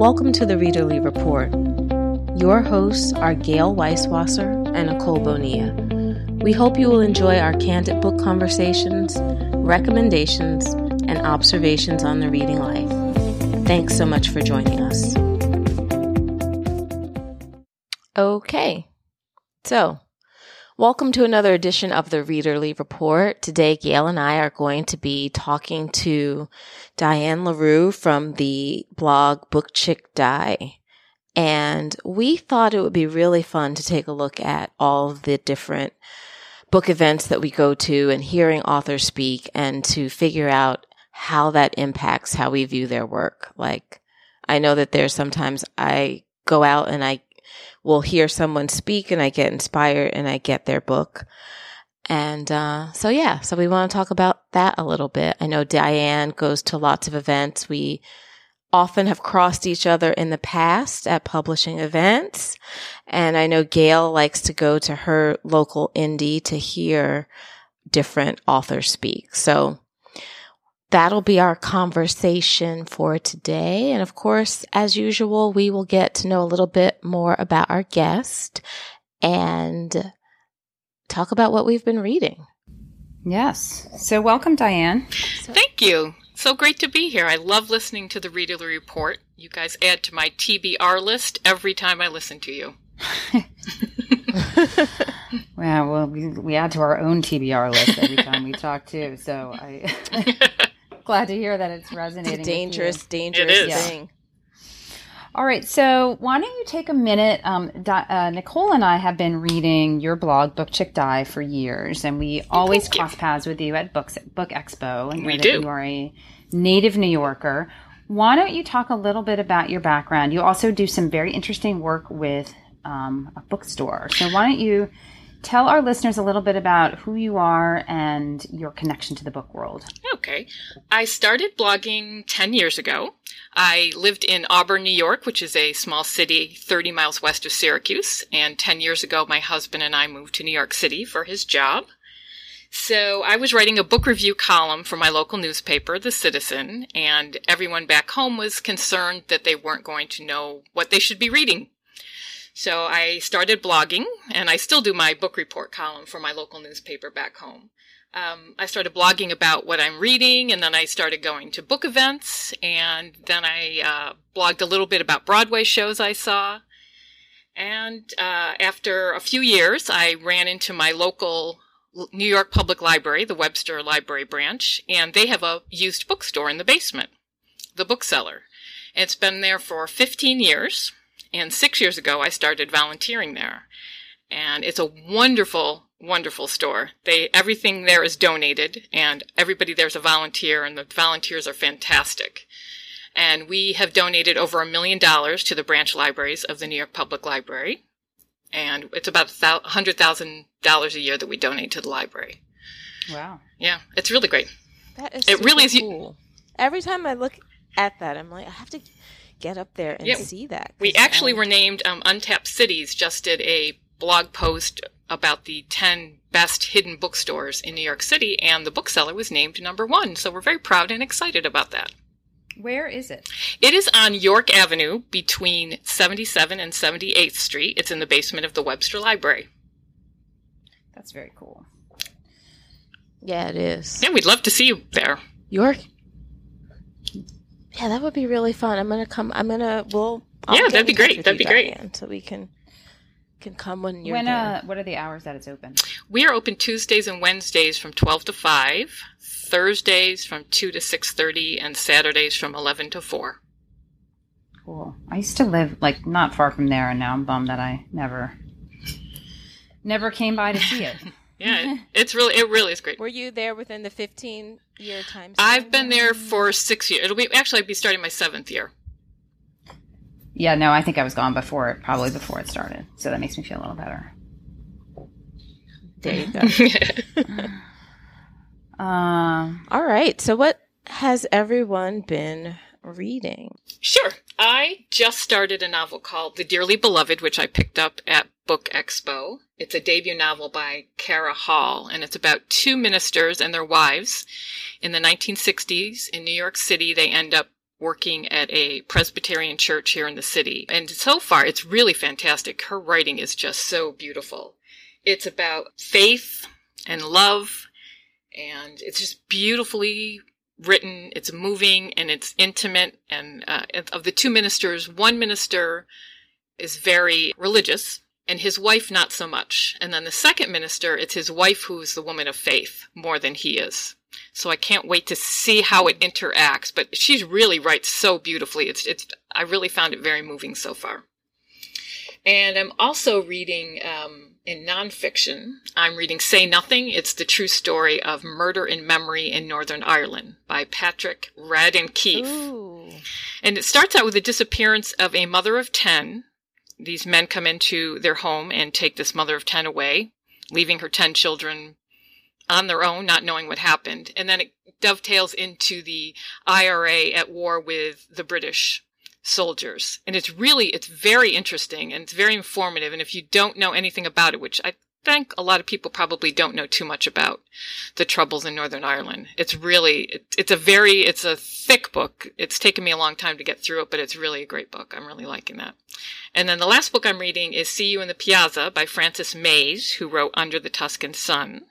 Welcome to the Readerly Report. Your hosts are Gayle Weiswasser and Nicole Bonilla. We hope you will enjoy our candid book conversations, recommendations, and observations on the reading life. Thanks so much for joining us. Okay, so welcome to another edition of the Readerly Report. Today, Gayle and I are going to be talking to Diane LaRue from the blog Book Chick Di. And we thought it would be really fun to take a look at all the different book events that we go to and hearing authors speak and to figure out how that impacts how we view their work. Like, I know that there's sometimes I go out and I will hear someone speak and I get inspired and I get their book. And uh, so, yeah, so we want to talk about that a little bit. I know Diane goes to lots of events. We often have crossed each other in the past at publishing events. And I know Gayle likes to go to her local indie to hear different authors speak. So that'll be our conversation for today. And of course, as usual, we will get to know a little bit more about our guest and talk about what we've been reading. Yes. So welcome, Diane. Thank you. So great to be here. I love listening to the Readerly Report. You guys add to my TBR list every time I listen to you. yeah, well, we, we add to our own TBR list every time we talk too. So I glad to hear that it's resonating. It's a dangerous, dangerous thing. All right, so why don't you take a minute? Um, uh, Nicole and I have been reading your blog, Book Chick Di, for years, and we always Thank cross you. paths with you at Books, Book Expo. And we do. You are a native New Yorker. Why don't you talk a little bit about your background? You also do some very interesting work with um, a bookstore. So why don't you tell our listeners a little bit about who you are and your connection to the book world? Okay. I started blogging 10 years ago. I lived in Auburn, New York, which is a small city 30 miles west of Syracuse. And 10 years ago, my husband and I moved to New York City for his job. So I was writing a book review column for my local newspaper, The Citizen, and everyone back home was concerned that they weren't going to know what they should be reading. So I started blogging, and I still do my book report column for my local newspaper back home. Um, I started blogging about what I'm reading, and then I started going to book events, and then I uh, blogged a little bit about Broadway shows I saw. And uh, after a few years, I ran into my local New York Public Library, the Webster Library branch, and they have a used bookstore in the basement, the Book Cellar. It's been there for 15 years, and six years ago I started volunteering there. And it's a wonderful, wonderful store. They everything there is donated, and everybody there's a volunteer, and the volunteers are fantastic. And we have donated over a million dollars to the branch libraries of the New York Public Library and it's about a hundred thousand dollars a year that we donate to the library. Wow. Yeah, it's really great. That is it really is cool. Every time I look at that, I'm like, I have to get up there and yeah, see that. We actually I... were named um, Untapped Cities. Just did a blog post about the ten best hidden bookstores in New York City, and the Book Cellar was named number one. So we're very proud and excited about that. Where is it? It is on York Avenue between 77 and 78th Street. It's in the basement of the Webster Library. That's very cool. Yeah, it is. Yeah, we'd love to see you there. York? Yeah, that would be really fun. I'm gonna come. I'm gonna. Well, I'll yeah, that'd be great. That'd be great. so we can can come when you're when, there. Uh, what are the hours that it's open? We are open Tuesdays and Wednesdays from 12 to 5. Thursdays from 2 to 6.30 and Saturdays from 11 to 4. Cool. I used to live like not far from there and now I'm bummed that I never never came by to see it. yeah, it's really it really is great. Were you there within the 15 year time I've been there for 6 years. It'll be actually I'd be starting my 7th year. Yeah, no, I think I was gone before it, probably before it started. So that makes me feel a little better. There you go. Um, all right. So, what has everyone been reading? Sure. I just started a novel called The Dearly Beloved, which I picked up at Book Expo. It's a debut novel by Cara Hall, and it's about two ministers and their wives. In the 1960s in New York City, they end up working at a Presbyterian church here in the city. And so far, it's really fantastic. Her writing is just so beautiful. It's about faith and love, and it's just beautifully written. It's moving and it's intimate. And uh, of the two ministers, one minister is very religious and his wife not so much. And then the second minister, it's his wife who's the woman of faith more than he is. So I can't wait to see how it interacts. But she really writes so beautifully. It's it's I really found it very moving so far. And I'm also reading um, in nonfiction. I'm reading Say Nothing. It's the true story of murder in memory in Northern Ireland by Patrick Radden Keefe. Ooh. And it starts out with the disappearance of a mother of 10 these men come into their home and take this mother of 10 away, leaving her 10 children on their own, not knowing what happened. And then it dovetails into the IRA at war with the British soldiers. And it's really, it's very interesting and it's very informative. And if you don't know anything about it, which I think a lot of people probably don't know too much about the troubles in Northern Ireland. It's really, it, it's a very, it's a thick book. It's taken me a long time to get through it, but it's really a great book. I'm really liking that. And then the last book I'm reading is See You in the Piazza by Frances Mayes, who wrote Under the Tuscan Sun.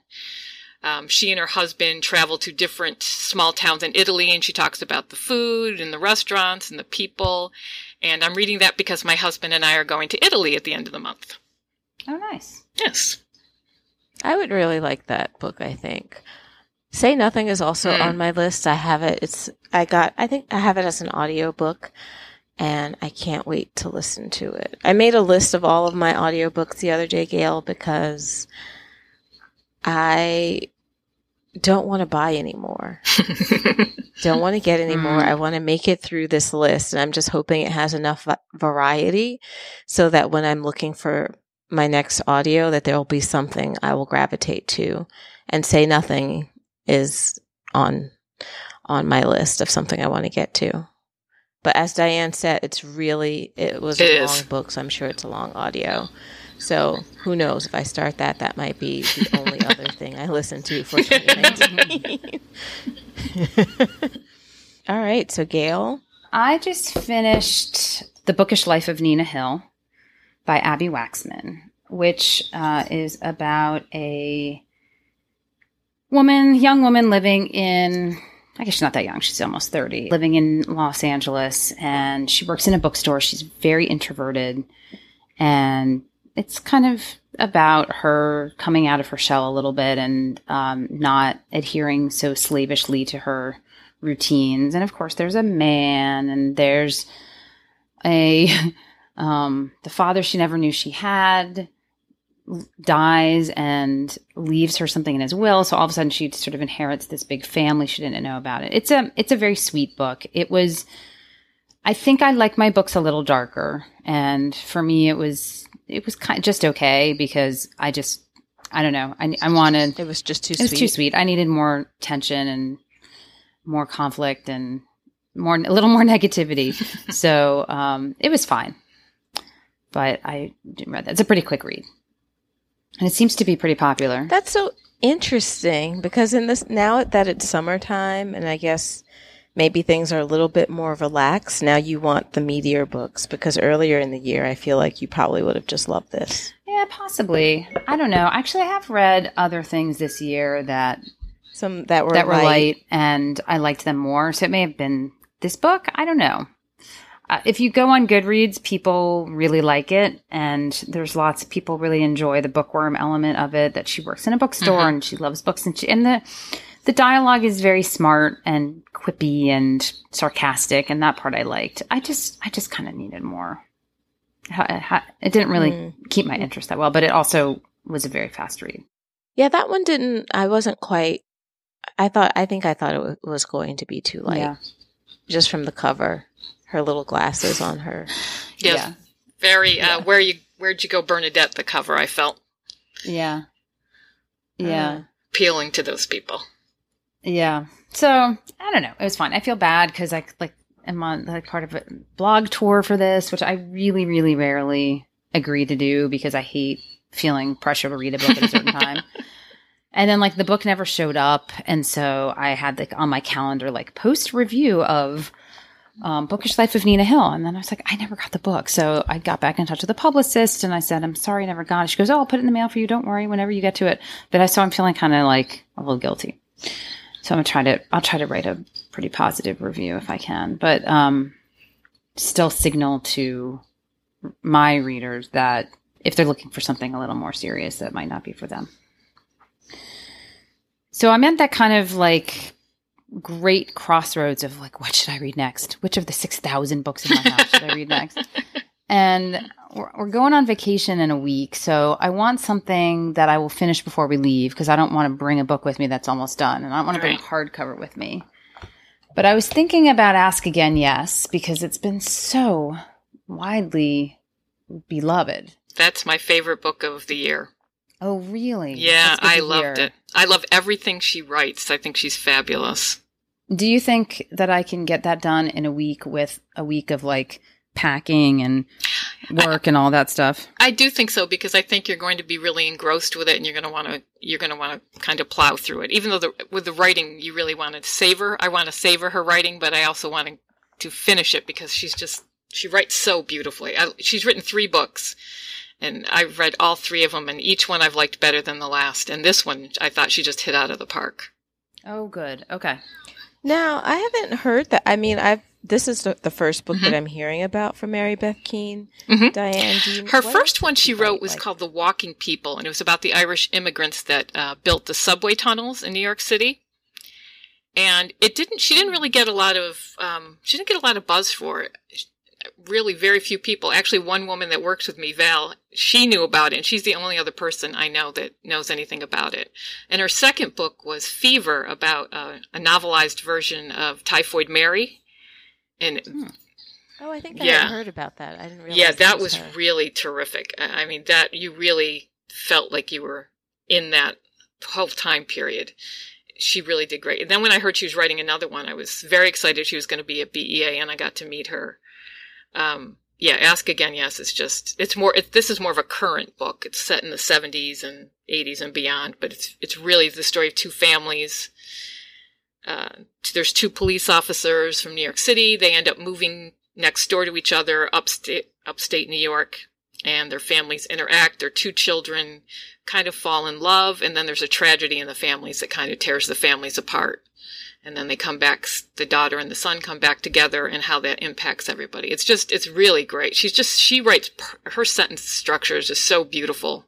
Um, she and her husband travel to different small towns in Italy, and she talks about the food and the restaurants and the people. And I'm reading that because my husband and I are going to Italy at the end of the month. Oh, nice. Yes. I would really like that book, I think. Say Nothing is also mm. on my list. I have it. It's, I got, I think I have it as an audio book and I can't wait to listen to it. I made a list of all of my audiobooks the other day, Gayle, because I don't want to buy anymore. don't want to get any more. Mm. I want to make it through this list. And I'm just hoping it has enough variety so that when I'm looking for my next audio that there will be something I will gravitate to and say nothing is on on my list of something I want to get to. But as Diane said, it's really it was it a is. long book, so I'm sure it's a long audio. So who knows if I start that, that might be the only other thing I listen to for 2019. All right, so Gayle, I just finished the bookish life of Nina Hill by Abbi Waxman, which uh, is about a woman, young woman living in, I guess she's not that young, she's almost 30, living in Los Angeles, and she works in a bookstore. She's very introverted, and it's kind of about her coming out of her shell a little bit and um, not adhering so slavishly to her routines. And of course, there's a man, and there's a um, the father she never knew she had dies and leaves her something in his will. So all of a sudden she sort of inherits this big family she didn't know about it. It's a it's a very sweet book. It was I think I like my books a little darker. And for me it was it was kind of just okay because I just I don't know. I, I wanted it was just too it was too sweet. I needed more tension and more conflict and more a little more negativity. so um, it was fine but I didn't read that. It's a pretty quick read. And it seems to be pretty popular. That's so interesting because in this now that it's summertime and I guess maybe things are a little bit more relaxed, now you want the meteor books because earlier in the year I feel like you probably would have just loved this. Yeah, possibly. I don't know. Actually, I have read other things this year that some that were that were light. light and I liked them more. So it may have been this book. I don't know. Uh, if you go on Goodreads, people really like it, and there's lots of people really enjoy the bookworm element of it. That she works in a bookstore mm-hmm. and she loves books, and she, and the the dialogue is very smart and quippy and sarcastic, and that part I liked. I just I just kind of needed more. It didn't really mm. keep my interest that well, but it also was a very fast read. Yeah, that one didn't. I wasn't quite. I thought. I think I thought it was going to be too light, yeah. just from the cover her little glasses on her. Yes. Yeah. Very, uh, yeah. where you, where'd you go, Bernadette, the cover, I felt. Yeah. Yeah. Uh, appealing to those people. Yeah. So, I don't know. It was fun. I feel bad because I, like, am on like part of a blog tour for this, which I really, really rarely agree to do because I hate feeling pressure to read a book at a certain time. And then like the book never showed up. And so I had like on my calendar, like post review of um, Bookish Life of Nina Hill. And then I was like, I never got the book. So I got back in touch with the publicist and I said, I'm sorry I never got it. She goes, Oh, I'll put it in the mail for you. Don't worry. Whenever you get to it. But I saw I'm feeling kind of like a little guilty. So I'm gonna try to, I'll try to write a pretty positive review if I can, but, um, still signal to my readers that if they're looking for something a little more serious, that might not be for them. So I'm at that kind of like great crossroads of like, what should I read next? Which of the 6,000 books in my house should I read next? And we're, we're going on vacation in a week. So I want something that I will finish before we leave because I don't want to bring a book with me that's almost done. And I don't want to bring a hardcover with me. But I was thinking about Ask Again Yes because it's been so widely beloved. That's my favorite book of the year. Oh, really? Yeah, I loved hear. it. I love everything she writes. I think she's fabulous. Do you think that I can get that done in a week with a week of like packing and work and all that stuff? I do think so because I think you're going to be really engrossed with it, and you're going to want to you're going to want to kind of plow through it. Even though the, with the writing, you really want to savor. I want to savor her writing, but I also want to, to finish it because she's just she writes so beautifully. I, she's written three books, and I've read all three of them, and each one I've liked better than the last. And this one, I thought she just hit out of the park. Oh, good. Okay. Now, I haven't heard that. I mean, I've this is the, the first book Mm-hmm. that I'm hearing about from Mary Beth Keane. Mhm. Diane, do you, Her what first one she wrote was Like- called The Walking People, and it was about the Irish immigrants that uh, built the subway tunnels in New York City. And it didn't. She didn't really get a lot of. Um, she didn't get a lot of buzz for it. Really, very few people. Actually, one woman that works with me, Val, she knew about it, and she's the only other person I know that knows anything about it. And her second book was Fever, about uh, a novelized version of Typhoid Mary. And Oh, I think I Yeah. heard about that. I didn't realize. yeah, that was her. really terrific. I I mean, that you really felt like you were in that whole time period. She really did great. And then when I heard she was writing another one, I was very excited she was going to be at BEA, and I got to meet her. Um, yeah, Ask Again, yes, it's just it's more. It, this is more of a current book. It's set in the '70s and '80s and beyond, but it's it's really the story of two families. Uh, there's two police officers from New York City. They end up moving next door to each other, upstate upstate New York, and their families interact. Their two children kind of fall in love, and then there's a tragedy in the families that kind of tears the families apart. And then they come back, the daughter and the son come back together, and how that impacts everybody. It's just, it's really great. She's just, she writes, her sentence structure is just so beautiful.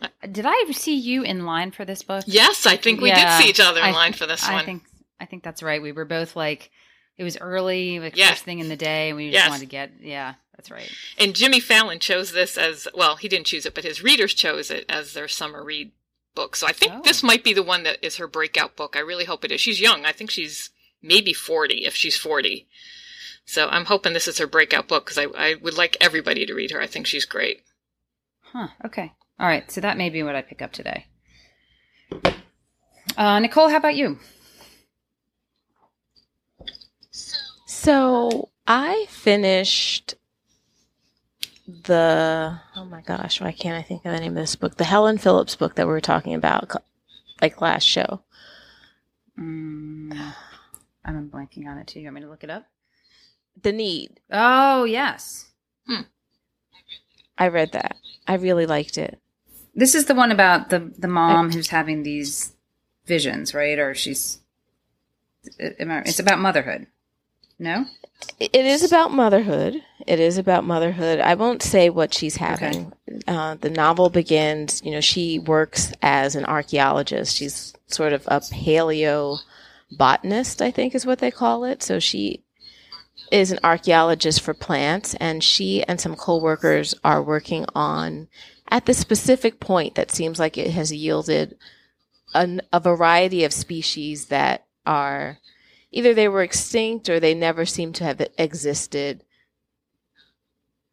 Uh, did I see you in line for this book? Yes, I think we Yeah, did see each other in I- line for this I one. I think I think that's right. We were both like, it was early, like first thing in the day, and we just Yes. wanted to get. Yeah, that's right. And Jimmy Fallon chose this as well, he didn't choose it, but his readers chose it as their summer read book. So I think Oh. this might be the one that is her breakout book. I really hope it is. She's young. I think she's maybe 40 if she's 40. So I'm hoping this is her breakout book because I, I would like everybody to read her. I think she's great. Huh. Okay. All right. So that may be what I pick up today. Uh, Nicole, how about you? So I finished the oh my gosh, why can't I think of the name of this book? The Helen Phillips book that we were talking about, like last show. Mm, I'm blanking on it too. You want me to look it up? The Need. Oh yes, I read that. I really liked it. this is the one about the the mom who's having these visions, right? Or she's. It's about motherhood. No. It is about motherhood. It is about motherhood. I won't say what she's having. Uh, the novel begins, you know, she works as an archaeologist. She's sort of a paleo botanist, I think is what they call it. So she is an archaeologist for plants, and she and some coworkers are working on at the specific point that seems like it has yielded an, a variety of species that are either they were extinct or they never seem to have existed.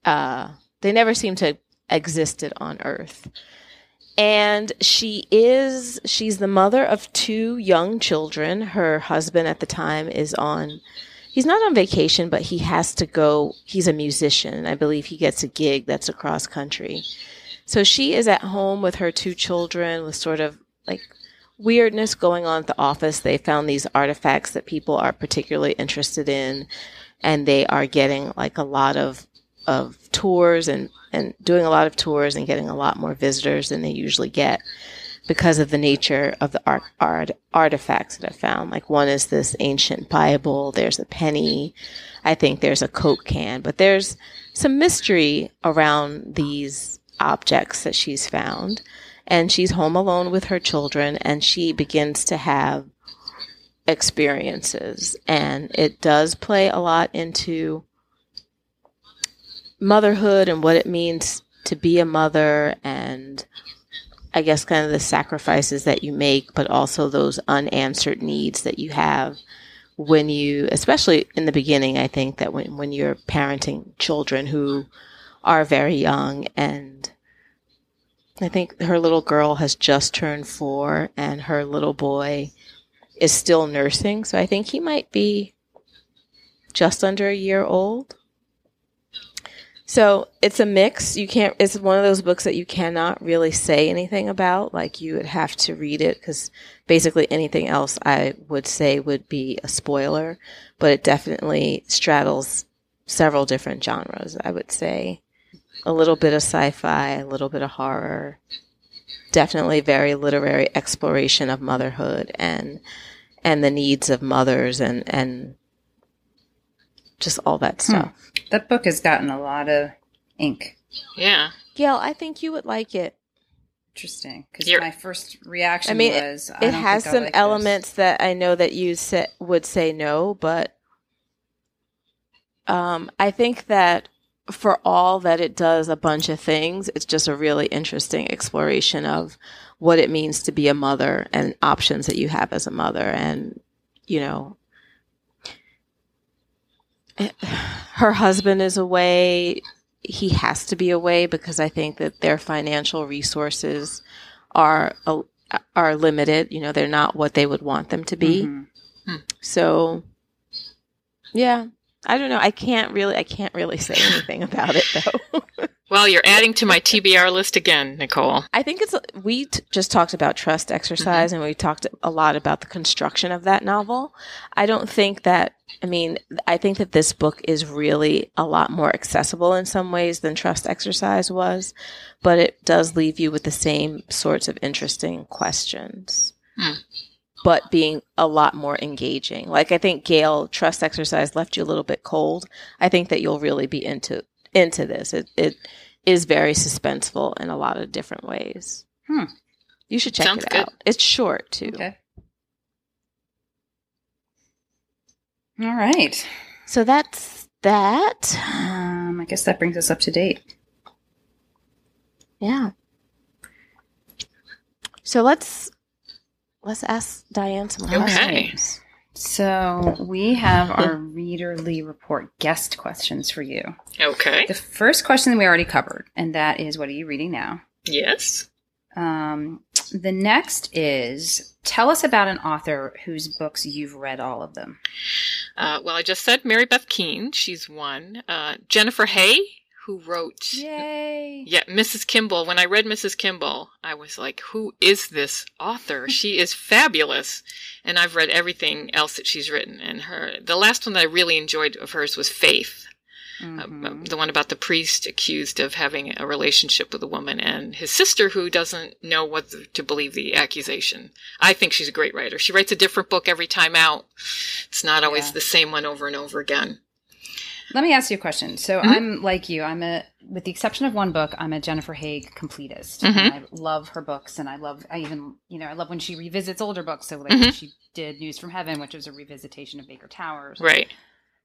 Uh, they never seem to existed on Earth. And she is, she's the mother of two young children. Her husband at the time is on, he's not on vacation, but he has to go, he's a musician. I believe he gets a gig that's across country. So she is at home with her two children with sort of like weirdness going on at the office. They found these artifacts that people are particularly interested in, and they are getting like a lot of of tours and and doing a lot of tours and getting a lot more visitors than they usually get because of the nature of the art, art artifacts that I found. Like one is this ancient Bible. There's a penny. I think there's a Coke can, but there's some mystery around these objects that she's found. And she's home alone with her children and she begins to have experiences. And it does play a lot into motherhood and what it means to be a mother and I guess kind of the sacrifices that you make, but also those unanswered needs that you have when you, especially in the beginning, I think that when, when you're parenting children who are very young and I think her little girl has just turned four and her little boy is still nursing. So I think he might be just under a year old. So it's a mix. You can't, it's one of those books that you cannot really say anything about. Like you would have to read it because basically anything else I would say would be a spoiler, but it definitely straddles several different genres, I would say. A little bit of sci fi, a little bit of horror, definitely very literary exploration of motherhood and, and the needs of mothers and, and just all that Hmm. stuff. That book has gotten a lot of ink. Yeah. Gayle, I think you would like it. Interesting. Because my first reaction I mean, was I it don't has think I some like this. elements that I know that you sa- would say no, but um, I think that for all that it does a bunch of things, it's just a really interesting exploration of what it means to be a mother and options that you have as a mother. And, you know, her husband is away. He has to be away because I think that their financial resources are are limited. You know, they're not what they would want them to be. Mhm. So, yeah, I don't know. I can't really, I can't really say anything about it though. Well, you're adding to my TBR list again, Nicole. I think it's we t- just talked about trust exercise and we talked a lot about the construction of that novel. I don't think that I mean, I think that this book is really a lot more accessible in some ways than trust exercise was, but it does leave you with the same sorts of interesting questions. Hmm. But being a lot more engaging. Like I think Gayle trust exercise left you a little bit cold. I think that you'll really be into into this. It it is very suspenseful in a lot of different ways. Hmm. You should check Sounds it good. out. It's short too. Okay. All right. So that's that. Um, I guess that brings us up to date. Yeah. So let's let's ask Diane some questions. Okay. questions. So we have our readerly report guest questions for you. Okay. The first question that we already covered, and that is, what are you reading now? Yes. Um, the next is, tell us about an author whose books you've read all of them. Uh, well, I just said Mary Beth Keane. She's one. Uh, Jennifer Haigh, who wrote Yay! Yeah, Mrs. Kimble. When I read Mrs. Kimble, I was like, who is this author? she is fabulous. And I've read everything else that she's written. And her, the last one that I really enjoyed of hers was Faith, uh, Mhm. the one about the priest accused of having a relationship with a woman and his sister who doesn't know whether to believe the accusation. I think she's a great writer. She writes a different book every time out. It's not always Yeah. the same one over and over again. Let me ask you a question. So Mhm. I'm like you. I'm a, with the exception of one book, I'm a Jennifer Haigh completist. Mhm. And I love her books, and I love, I even, you know, I love when she revisits older books. So like when Mhm. she did News from Heaven, which was a revisitation of Baker Towers. Right.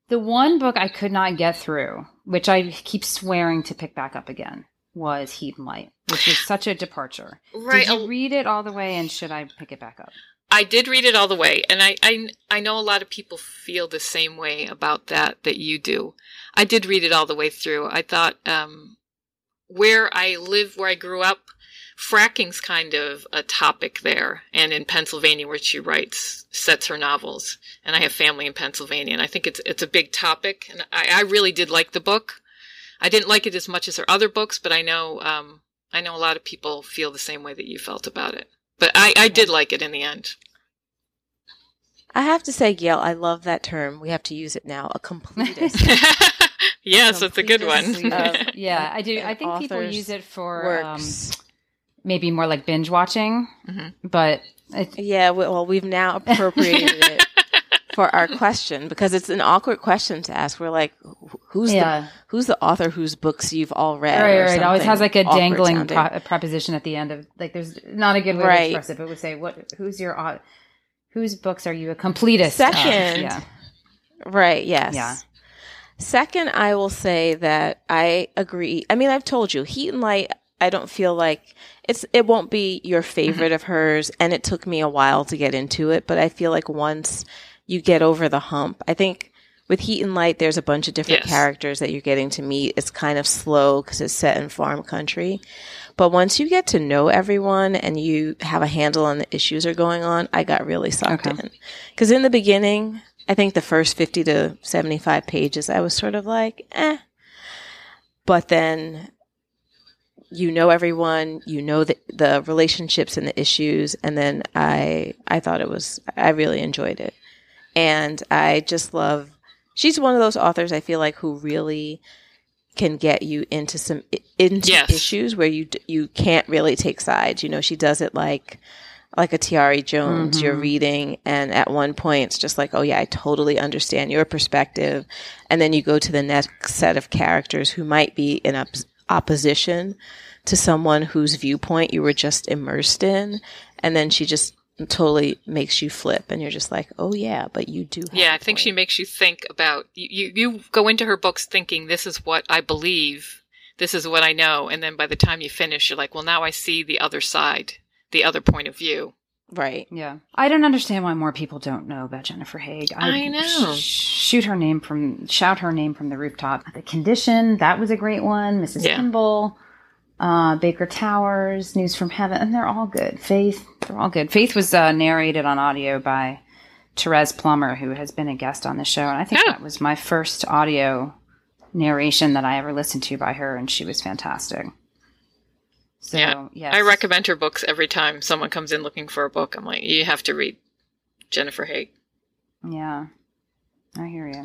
The one book I could not get through, which I keep swearing to pick back up again, was Heat and Light, which is such a departure. Right. Did you read it all the way, and should I pick it back up? I did read it all the way, and I, I I know a lot of people feel the same way about that that you do. I did read it all the way through. I thought um, where I live, where I grew up, fracking's kind of a topic there, and in Pennsylvania, where she writes, sets her novels, and I have family in Pennsylvania, and I think it's it's a big topic, and I, I really did like the book. I didn't like it as much as her other books, but I know um, I know a lot of people feel the same way that you felt about it. But I, I did like it in the end. I have to say, Gayle, I love that term. We have to use it now. A completist. yes, it's a good one. Of Yeah, I do. I think people use it for um, maybe more like binge watching, Mhm. but it, yeah, well, we've now appropriated it for our question because it's an awkward question to ask. We're like, wh- who's the yeah, who's the author whose books you've all read? right, or right. It always has like a dangling pro- preposition at the end of like. There's not a good way Right. to express it, but would say what? Who's your au- whose books are you a completist? of? Second, yeah, Right, yes. Yeah. Second, I will say that I agree. I mean, I've told you, Heat and Light, I don't feel like it's it won't be your favorite mm-hmm. of hers and it took me a while to get into it, but I feel like once you get over the hump, I think with Heat and Light there's a bunch of different Yes. characters that you're getting to meet. It's kind of slow cuz it's set in farm country. But once you get to know everyone and you have a handle on the issues that are going on, I got really sucked Okay. in. Because in the beginning, I think the first 50 to 75 pages, I was sort of like, eh. But then you know everyone, you know the, the relationships and the issues. And then I, I thought it was, I really enjoyed it. And I just love, she's one of those authors I feel like who really can get you into some into Yes. issues where you you can't really take sides. You know, she does it like like a Tayari Jones. You're mm-hmm. reading, and at one point it's just like, oh yeah, I totally understand your perspective, and then you go to the next set of characters who might be in op- opposition to someone whose viewpoint you were just immersed in, and then she just totally makes you flip, and you're just like, oh yeah, but you do. Have Yeah, i think she makes you think about you, you. You go into her books thinking this is what I believe, this is what I know, and then by the time you finish, you're like, well, now I see the other side, the other point of view. right. yeah. I don't understand why more people don't know about Jennifer Haigh. I know. sh- shoot her name from shout her name from the rooftop. The Condition that was a great one. Mrs. Yeah. Kimble, uh, Baker Towers, News from Heaven, and they're all good. Faith, they're all good. Faith was uh, narrated on audio by Therese Plummer, who has been a guest on the show, and I think Oh. that was my first audio narration that I ever listened to by her, and she was fantastic. So, Yeah. yes. I recommend her books every time someone comes in looking for a book. I'm like, you have to read Jennifer Haigh. Yeah, I hear you.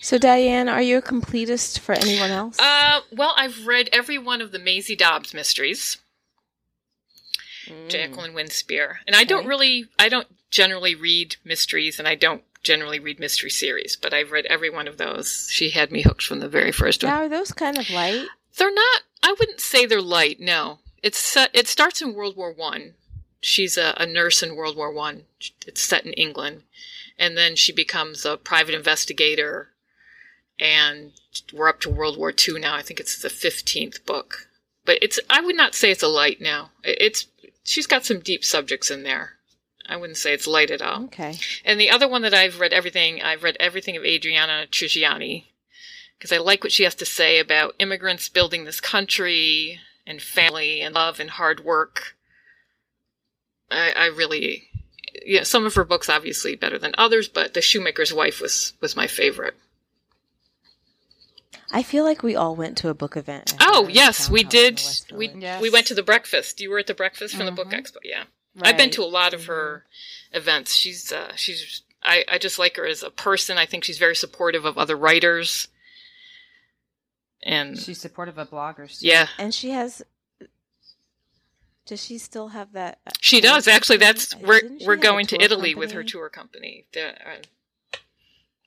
So Diane, are you a completist for anyone else? Uh, well, I've read every one of the Maisie Dobbs mysteries. Mm. Jacqueline Winspear. And I don't really, I don't generally read mysteries, and I don't generally read mystery series, but I've read every one of those. She had me hooked from the very first one. Now, are those kind of light? They're not. I wouldn't say they're light. No, it's set. It starts in World War One. She's a, a nurse in World War One. It's set in England, and then she becomes a private investigator. And we're up to World War Two now. I think it's the fifteenth book, but it's. I would not say it's a light now. It's. She's got some deep subjects in there. I wouldn't say it's light at all. Okay. And the other one that I've read everything, I've read everything of Adriana Trigiani because I like what she has to say about immigrants building this country and family and love and hard work. I, I really, yeah, some of her books obviously better than others, but The Shoemaker's Wife was was my favorite. I feel like we all went to a book event. Oh yes, we did. We Yes. we went to the breakfast. You were at the breakfast from the book Mhm. expo. Yeah, I've been to a lot of her events. She's uh, she's I, I just like her as a person. I think she's very supportive of other writers. And She's supportive of bloggers. too. yeah, And she has. Does she still have that? uh, she does. Actually, that's we're we're going to tour Italy with her tour company. The, uh,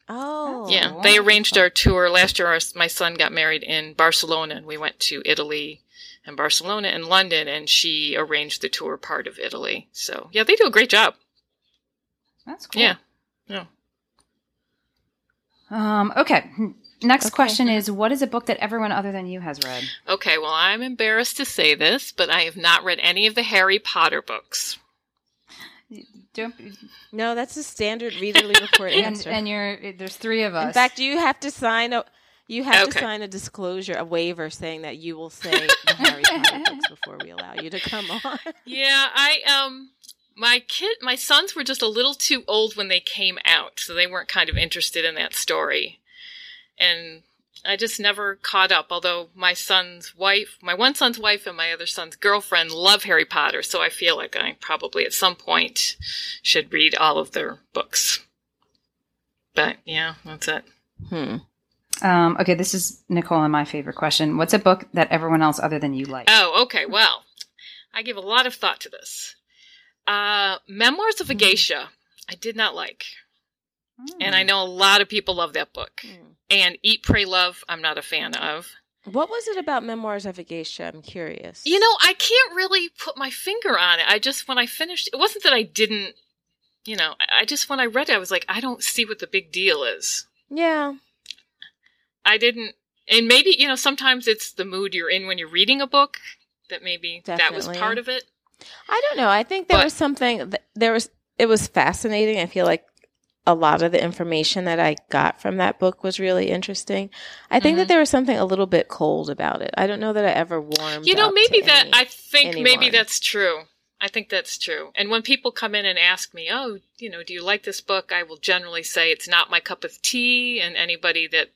Oh. yeah, wow. they arranged our tour last year. Our, my son got married in Barcelona, and we went to Italy and Barcelona and London, and she arranged the tour part of Italy. So yeah, they do a great job. That's cool. Yeah. Yeah. Um, okay. Next Okay. question is What is a book that everyone other than you has read? Okay, well, I'm embarrassed to say this, but I have not read any of the Harry Potter books. Don't, No, that's a standard readerly report and, answer. and you're there's three of us. In fact, you have to sign a. You have Okay. to sign a disclosure, a waiver saying that you will say the Harry Potter books before we allow you to come on. Yeah, I um my kid my sons were just a little too old when they came out, so they weren't kind of interested in that story. And I just never caught up. Although my son's wife, my one son's wife, and my other son's girlfriend love Harry Potter, so I feel like I probably at some point should read all of their books. But yeah, that's it. Hmm. Um, okay, this is Nicole and my favorite question. What's a book that everyone else other than you like? Oh, okay. Well, I give a lot of thought to this. Uh, Memoirs of a Geisha, I did not like. And I know a lot of people love that book. Hmm. And Eat, Pray, Love, I'm not a fan of. What was it about Memoirs of a Geisha? I'm curious. You know, I can't really put my finger on it. I just, when I finished, it wasn't that I didn't, you know, I just, when I read it, I was like, I don't see what the big deal is. Yeah. I didn't, and maybe, you know, sometimes it's the mood you're in when you're reading a book that maybe that was part of it. I don't know. I think there But- was something th- there was it was fascinating. I feel like a lot of the information that I got from that book was really interesting. I think that Mhm. there was something a little bit cold about it. I don't know that I ever warmed. You know, up maybe to that, any- I think maybe that's true. I think that's true. And when people come in and ask me, oh, you know, do you like this book? I will generally say it's not my cup of tea. And anybody that,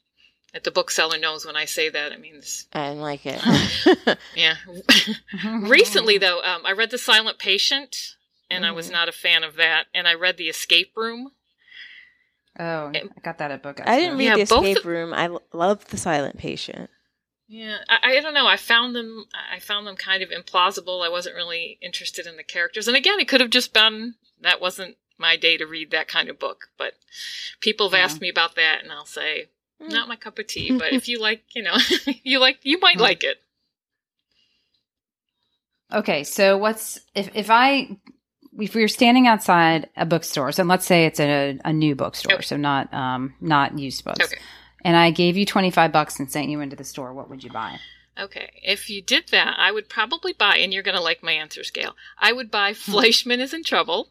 that the Book Cellar knows when I say that, it means, I didn't like it. yeah. Recently, though, um, I read The Silent Patient, and I was Mhm. not a fan of that. And I read The Escape Room. Oh, I got that at book. I didn't read Yeah, the escape of- room. I l- love the silent patient. Yeah, I, I don't know. I found them. I found them kind of implausible. I wasn't really interested in the characters. And again, it could have just been that wasn't my day to read that kind of book. But people have Yeah. asked me about that, and I'll say Mm. not my cup of tea. But if you like, you know, you like, you might Mm. like it. Okay, so what's if if I if we are standing outside a bookstore, so let's say it's a, a new bookstore, Okay. so not um not used books, Okay. and I gave you twenty five bucks and sent you into the store, what would you buy? Okay, if you did that, I would probably buy, and you're going to like my answer scale. I would buy Hmm. Fleishman is in Trouble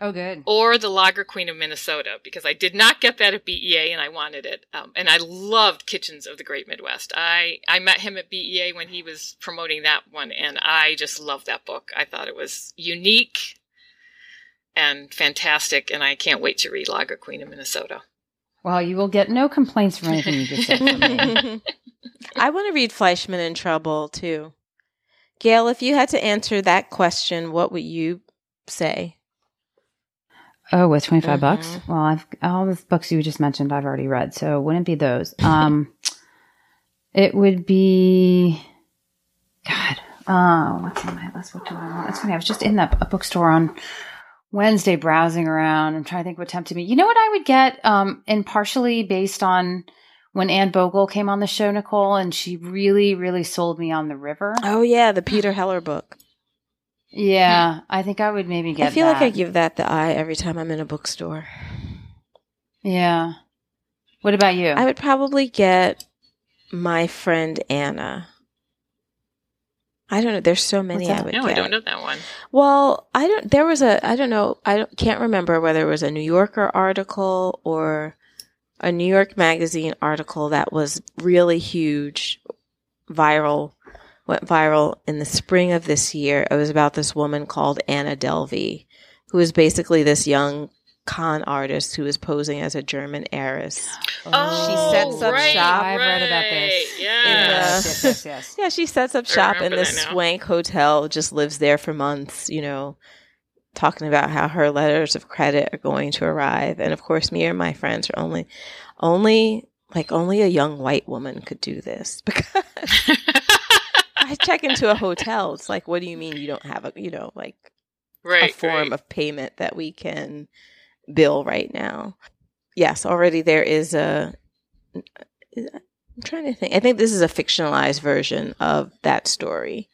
Oh, good. or the Lager Queen of Minnesota because I did not get that at BEA and I wanted it. Um, and I loved Kitchens of the Great Midwest. I, I met him at BEA when he was promoting that one, and I just loved that book. I thought it was unique and fantastic, and I can't wait to read Lager Queen of Minnesota. Well, you will get no complaints from anything you just said. Me. I want to read Fleishman in Trouble too. Gayle, if you had to answer that question, what would you say? Oh, with 25 bucks? Mhm. Well, I've all the books you just mentioned I've already read, so it wouldn't be those. Um it would be God. Oh, what's on my list? What do I want? It's funny. I was just in that a bookstore on Wednesday browsing around I'm trying to think what tempted me. You know what I would get? Um, and partially based on when Anne Bogel came on the show, Nicole, and she really, really sold me on the river. Oh yeah, the Peter Heller book. Yeah, I think I would maybe get I feel like I give that the eye every time I'm in a bookstore. Yeah. What about you? I would probably get my friend Anna. I don't know. There's so many I would No, get. I don't know that one. Well, I don't. There was a. I don't know. I don't, can't remember whether it was a New Yorker article or a New York Magazine article that was really huge, viral, went viral in the spring of this year. It was about this woman called Anna Delvey, who is basically this young con artist who is posing as a German heiress. Oh, sets up right, shop. I've read about this. right, Yes. the- yes, yes, yes. Yeah, she sets up shop in this swank hotel, just lives there for months, you know, talking about how her letters of credit are going to arrive. And of course, me and my friends are only, only, like, only a young white woman could do this because I check into a hotel. It's like, what do you mean you don't have a, you know, like right, a form right. of payment that we can bill right now. Yes, already there is a. I'm trying to think. I think this is a fictionalized version of that story.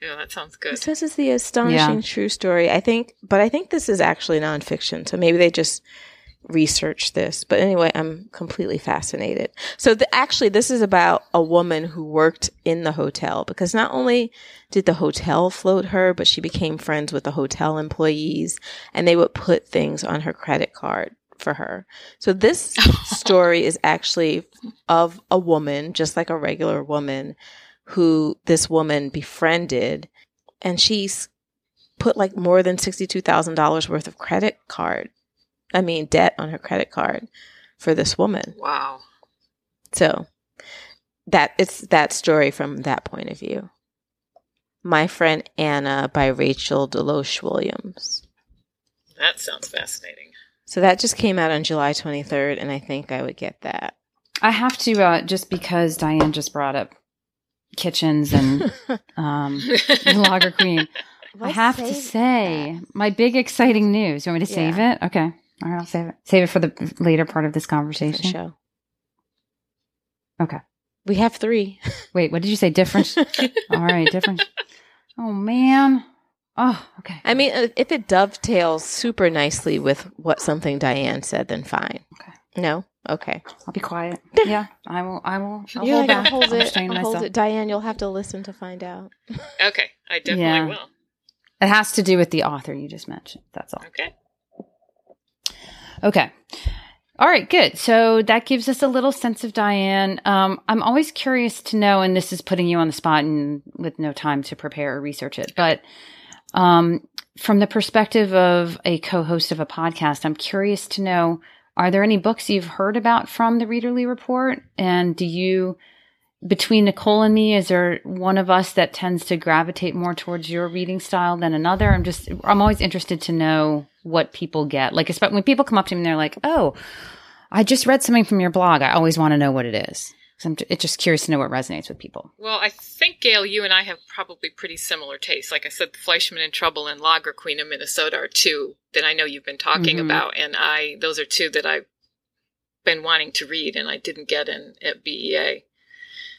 Yeah, that sounds It good. says it's the astonishing true story. I think, but I think this is actually nonfiction. So maybe they just researched this. But anyway, I'm completely fascinated. So the, actually, this is about a woman who worked in the hotel because not only did the hotel float her, but she became friends with the hotel employees and they would put things on her credit card for her. So this story is actually of a woman, just like a regular woman, who this woman befriended and she's put like more than $62,000 worth of credit card, I mean, debt on her credit card for this woman. Wow. So that it's that story from that point of view. My friend Anna by Rachel Deloache Williams. That sounds fascinating. So that just came out on July 23rd, and I think I would get that. I have to uh, just because Diane just brought up kitchens and um, Lager Queen. I have to say my big exciting news. You want me to save Yeah. it? Okay. All right, I'll save it. Save it for the later part of this Different conversation. show. Okay. We have three. Wait, what did you say? Different. All right, different. Oh man. Oh, okay. I mean, uh, if it dovetails super nicely with what something Diane said, then fine. Okay. No? Okay. I'll be quiet. Yeah, I will. I will. I'll You're hold like, back. hold I'll it. I'll hold it. Diane, you'll have to listen to find out. Okay, I definitely Yeah. will. It has to do with the author you just mentioned. That's all. Okay. Okay. All right, good. So that gives us a little sense of Diane. Um, I'm always curious to know, and this is putting you on the spot and with no time to prepare or research it, but um, from the perspective of a co-host of a podcast, I'm curious to know: Are there any books you've heard about from the Readerly Report? And do you, between Nicole and me, is there one of us that tends to gravitate more towards your reading style than another? I'm just, I'm always interested to know what people get. Like, especially when people come up to me and they're like, "Oh, I just read something from your blog. I always want to know what it is." I'm j- just curious to know what resonates with people. Well, I think Gayle, you and I have probably pretty similar tastes. Like I said, Fleishman in Trouble and Lager Queen of Minnesota are two that I know you've been talking Mhm. about, and I those are two that I've been wanting to read and I didn't get in at BEA.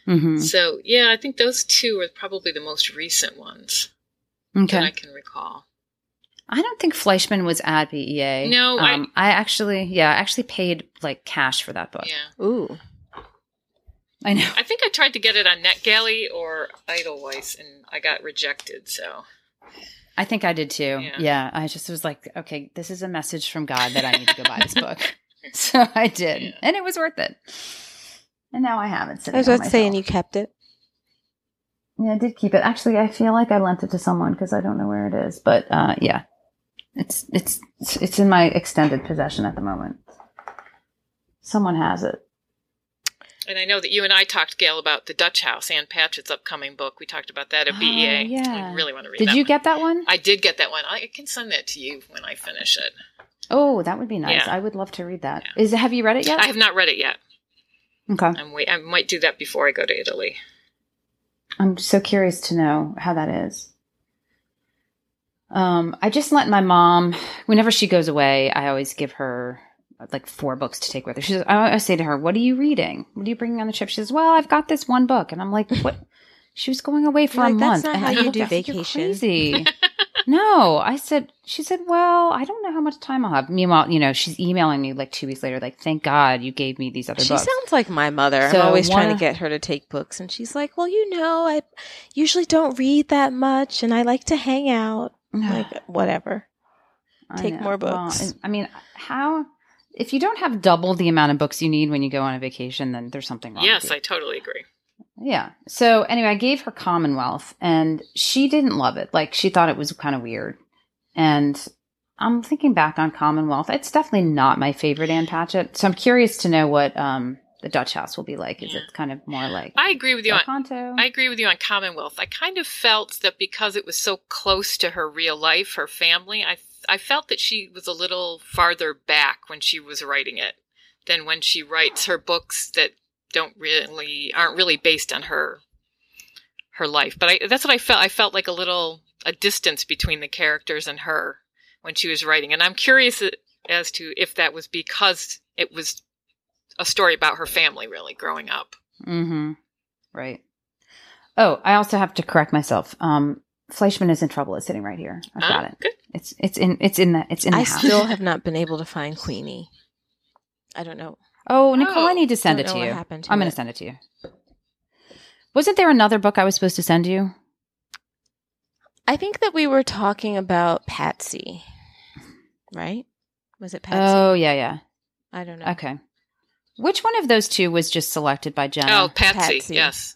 Mm-hmm. So yeah, I think those two are probably the most recent ones Okay. that I can recall. I don't think Fleishman was at BEA. No, I- um, I, actually, yeah, I actually paid like cash for that book. Yeah, Ooh. I know. I think I tried to get it on NetGalley or Edelweiss, and I got rejected. So I think I did too. Yeah. Yeah. I just was like, okay, this is a message from God that I need to go buy this book. So I did, Yeah. and it was worth it. And now I have it. I was on about to say, and you kept it. Yeah, I did keep it. Actually, I feel like I lent it to someone because I don't know where it is. But uh, yeah, it's it's it's in my extended possession at the moment. Someone has it. And I know that you and I talked, Gayle, about the Dutch House, Ann Patchett's upcoming book. We talked about that at Oh, BEA. yeah. I really want to read Did that you one. get that one? I did get that one. I can send that to you when I finish it. Oh, that would be nice. Yeah. I would love to read that. Is have you read it yet? I have not read it yet. Okay. I'm wait- I might do that before I go to Italy. I'm so curious to know how that is. Um, I just let my mom, whenever she goes away, I always give her like four books to take with her. She says, I, I say to her, "What are you reading? What are you bringing on the trip?" She says, "Well, I've got this one book," and I'm like, "What?" She was going away for You're a like, month. "That's not and how I you do at her, "You're vacation." crazy. no, I said. She said, "Well, I don't know how much time I'll have." Meanwhile, you know, she's emailing me like two weeks later, like, "Thank God you gave me these other books. She books." sounds like my mother. So I'm always trying to get her to take books, and she's like, "Well, you know, I usually don't read that much, and I like to hang out." Like, whatever. I Take know. more books. and- I mean, how if you don't have double the amount of books you need when you go on a vacation, then there's something wrong. yes, with you. I totally agree. Yeah. So anyway, I gave her Commonwealth, and she didn't love it. Like she thought it was kind of weird. And I'm thinking back on Commonwealth. It's definitely not my favorite Ann Patchett. So I'm curious to know what um, the Dutch House will be like. Is Yeah. it kind of more like I agree with you on? I agree with you on Commonwealth. I kind of felt that because it was so close to her real life, her family, I I felt that she was a little farther back when she was writing it than when she writes her books that don't really aren't really based on her her life. But I, that's what I felt. I felt like a little a distance between the characters and her when she was writing, and I'm curious as to if that was because it was a story about her family really growing up. Mm-hmm. Right. Oh, I also have to correct myself. Um, Fleishman is in trouble. It's sitting right here. I've got Ah, it. Good. It's it's in it's in the it's in the I house. still have not been able to find Queenie. I don't know. Oh, Nicole, I Oh, need to send it to know what you. happened to I'm going to send it to you. Wasn't there another book I was supposed to send you? I think that we were talking about Patsy, right? Was it Patsy? Oh, yeah, yeah. I don't know. Okay. Which one of those two was just selected by Jenna? Oh, Patsy, Patsy. yes.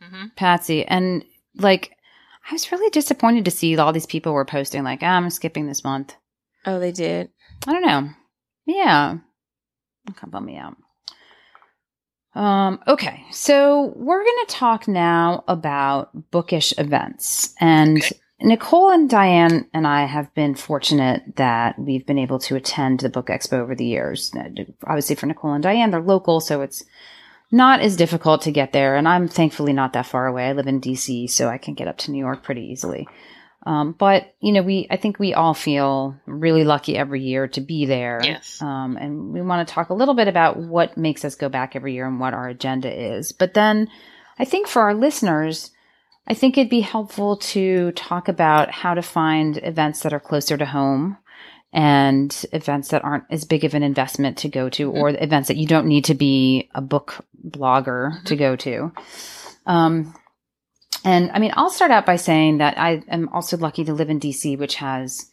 hmm Patsy. And like, I was really disappointed to see all these people were posting like, ah, I'm skipping this month. Oh, they did. I don't know. Yeah. Come bum me out. Um, okay, so we're going to talk now about bookish events. And Okay. Nicole and Diane and I have been fortunate that we've been able to attend the Book Expo over the years. Obviously, for Nicole and Diane, they're local, so it's not as difficult to get there. And I'm thankfully not that far away. I live in DC, so I can get up to New York pretty easily. Um, but you know, we I think we all feel really lucky every year to be there. Yes. Um, and we want to talk a little bit about what makes us go back every year and what our agenda is. But then, I think for our listeners, I think it'd be helpful to talk about how to find events that are closer to home and events that aren't as big of an investment to go to, or events that you don't need to be a book blogger to go to. Um, and I mean, I'll start out by saying that I am also lucky to live in DC, which has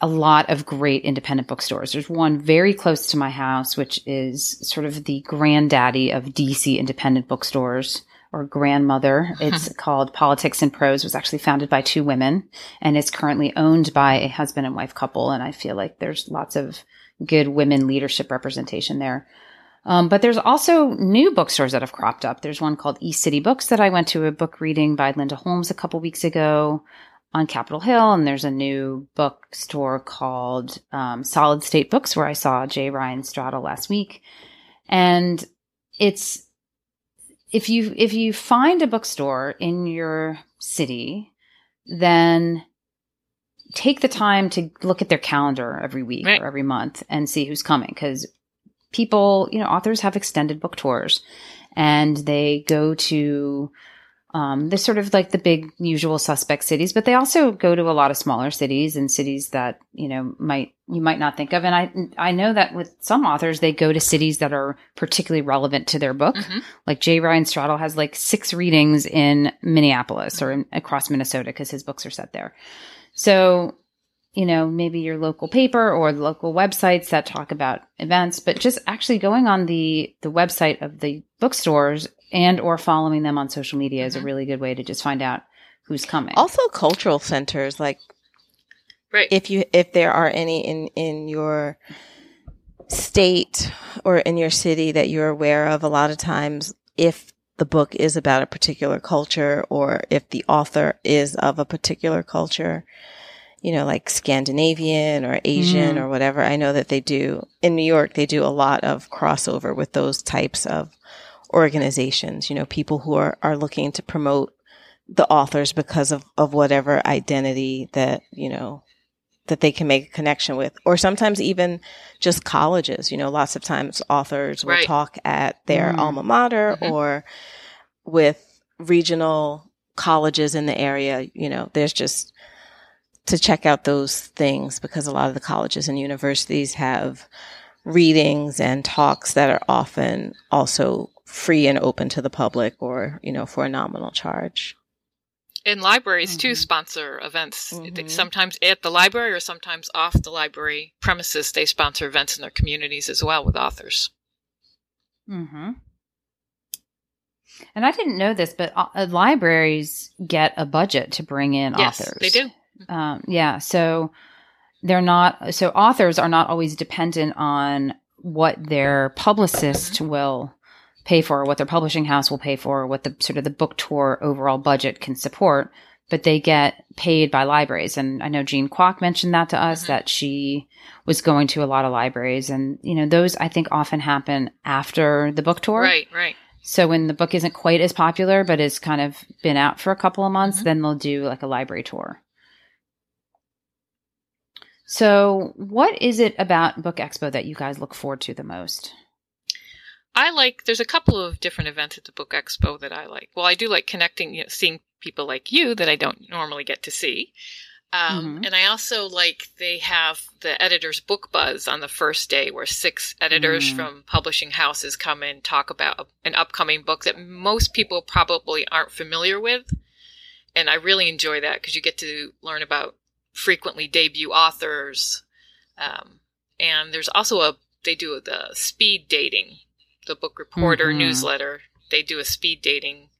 a lot of great independent bookstores. There's one very close to my house, which is sort of the granddaddy of DC independent bookstores or grandmother. It's called Politics and Prose. It was actually founded by two women and it's currently owned by a husband and wife couple. And I feel like there's lots of good women leadership representation there. Um, but there's also new bookstores that have cropped up. There's one called East City Books that I went to a book reading by Linda Holmes a couple weeks ago on Capitol Hill, and there's a new bookstore called um, Solid State Books where I saw J. Ryan Stradal last week, and it's if you if you find a bookstore in your city, then take the time to look at their calendar every week Right. or every month and see who's coming because people, you know, authors have extended book tours and they go to um, they're sort of like the big usual suspect cities, but they also go to a lot of smaller cities and cities that you know might you might not think of. And I I know that with some authors, they go to cities that are particularly relevant to their book. Mhm. Like J. Ryan Stradal has like six readings in Minneapolis or in, across Minnesota because his books are set there. So you know, maybe your local paper or the local websites that talk about events, but just actually going on the the website of the bookstores and or following them on social media is a Mhm. really good way to just find out who's coming. Also, cultural centers like Right. if you if there are any in in your state or in your city that you're aware of a lot of times if the book is about a particular culture or if the author is of a particular culture you know like Scandinavian or Asian Mm. or whatever I know that they do in New York they do a lot of crossover with those types of organizations you know people who are are looking to promote the authors because of, of whatever identity that, you know, that they can make a connection with. Or sometimes even just colleges, you know, lots of times authors will Right. talk at their Mm. alma mater Mhm. or with regional colleges in the area, you know, there's just to check out those things because a lot of the colleges and universities have readings and talks that are often also free and open to the public or, you know, for a nominal charge. And libraries too Mhm. sponsor events. They- Mhm. Sometimes at the library or sometimes off the library premises, they sponsor events in their communities as well with authors. Mm-hmm. And I didn't know this, but uh, libraries get a budget to bring in Yes, authors. they do. Um, yeah, so they're not. So authors are not always dependent on what their publicist will pay for, what their publishing house will pay for, what the sort of the book tour overall budget can support. But they get paid by libraries, and I know Jean Kwok mentioned that to us Mhm. that she was going to a lot of libraries, and you know those I think often happen after the book tour. Right, right. So when the book isn't quite as popular, but has kind of been out for a couple of months, Mhm. then they'll do like a library tour. So, what is it about Book Expo that you guys look forward to the most? I like. There's a couple of different events at the Book Expo that I like. Well, I do like connecting, you know, seeing people like you that I don't normally get to see. Um, Mhm. And I also like they have the editors book buzz on the first day, where six editors Mm. from publishing houses come and talk about an upcoming book that most people probably aren't familiar with. And I really enjoy that because you get to learn about frequently debut authors. Um, and there's also a they do the speed dating, the book reporter Mhm. newsletter. They do a speed dating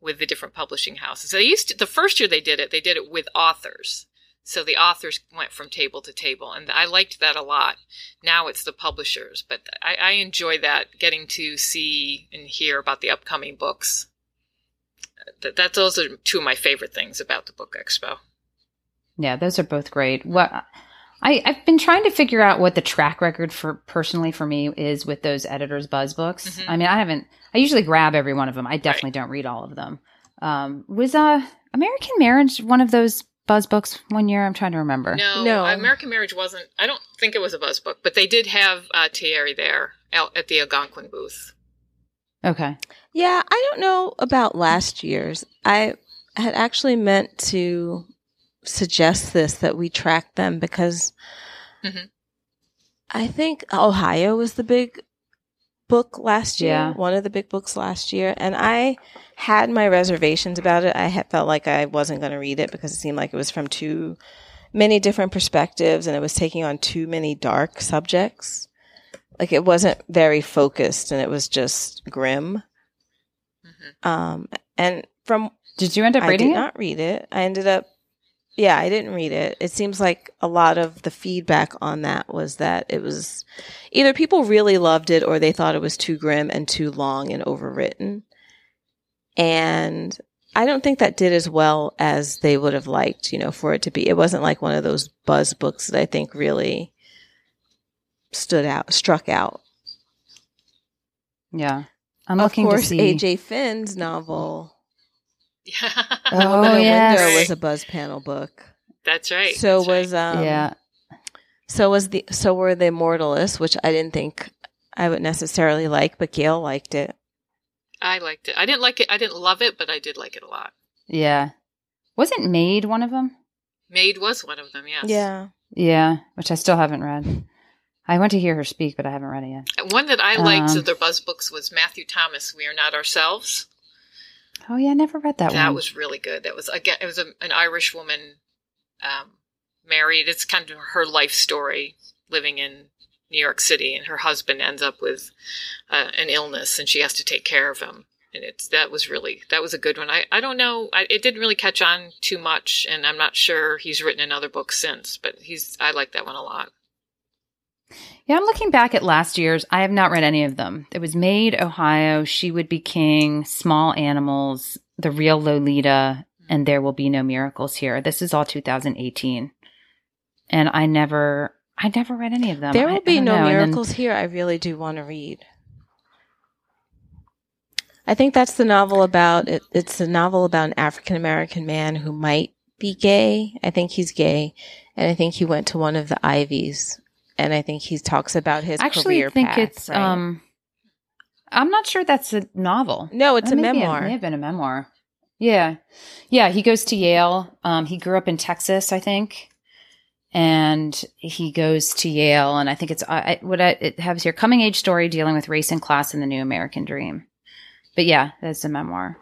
with the different publishing houses. They used to, the first year they did it, they did it with authors. So the authors went from table to table, and I liked that a lot. Now it's the publishers, but I, I enjoy that getting to see and hear about the upcoming books. That, that those are two of my favorite things about the book expo. Yeah, those are both great. What I, I've been trying to figure out what the track record for personally for me is with those editors buzz books. Mhm. I mean, I haven't. I usually grab every one of them. I definitely don't read all of them. Um, was uh American Marriage one of those buzz books one year? I'm trying to remember. No, No. American Marriage wasn't. I don't think it was a buzz book, but they did have uh, Tayari there out at the Algonquin booth. Okay. Yeah, I don't know about last year's. I had actually meant to suggest this that we track them because Mhm. I think Ohio was the big book last year, Yeah. one of the big books last year, and I had my reservations about it. I had felt like I wasn't going to read it because it seemed like it was from too many different perspectives and it was taking on too many dark subjects. Like it wasn't very focused and it was just grim. Mhm. Um, and from Did you end up I reading did it? not read it. I ended up, yeah, I didn't read it. It seems like a lot of the feedback on that was that it was either people really loved it or they thought it was too grim and too long and overwritten. And I don't think that did as well as they would have liked, you know, for it to be. It wasn't like one of those buzz books that I think really stood out, struck out. Yeah. I'm of looking course, to see. AJ Finn's novel, Yeah, Oh, The yes. Window, was a buzz panel book. that's right. So that's right. was um yeah. so was the so were the Immortalists, which I didn't think I would necessarily like, but Gayle liked it. I liked it. I didn't like it. I didn't love it, but I did like it a lot. Yeah. Wasn't Maid one of them? Maid was one of them. Yes. Yeah. Yeah, which I still haven't read. I went to hear her speak, but I haven't read it yet. One that I liked Um, of their buzz books was Matthew Thomas. We are not ourselves. Oh yeah, I never read that, That, one. That was really good. That was again. It was a, an Irish woman um, married. It's kind of her life story living in New York City, and her husband ends up with uh, an illness, and she has to take care of him. And it's that was really that was a good one. I I don't know. I, it didn't really catch on too much, and I'm not sure he's written another book since. But he's I like that one a lot. Yeah, I'm looking back at last year's. I have not read any of them. It was Maid, Ohio, She Would Be King, Small Animals, The Real Lolita, and There Will Be No Miracles Here. This is all 2018. And I never I never read any of them. there will I be don't no know. And then- miracles here. I really do want to read. I think that's the novel about it, it's a novel about an African American man who might be gay. I think he's gay, and I think he went to one of the Ivies, and I think he talks about his I actually career think path, it's right? um I'm not sure that's a novel. no, it's a memoir. It may have been a memoir. Yeah. Yeah, he goes to Yale. Um, he grew up in Texas, I think. And he goes to Yale, and I think it's I, I, what I, it has here coming age story dealing with race and class in the new American dream. But yeah, that's a memoir.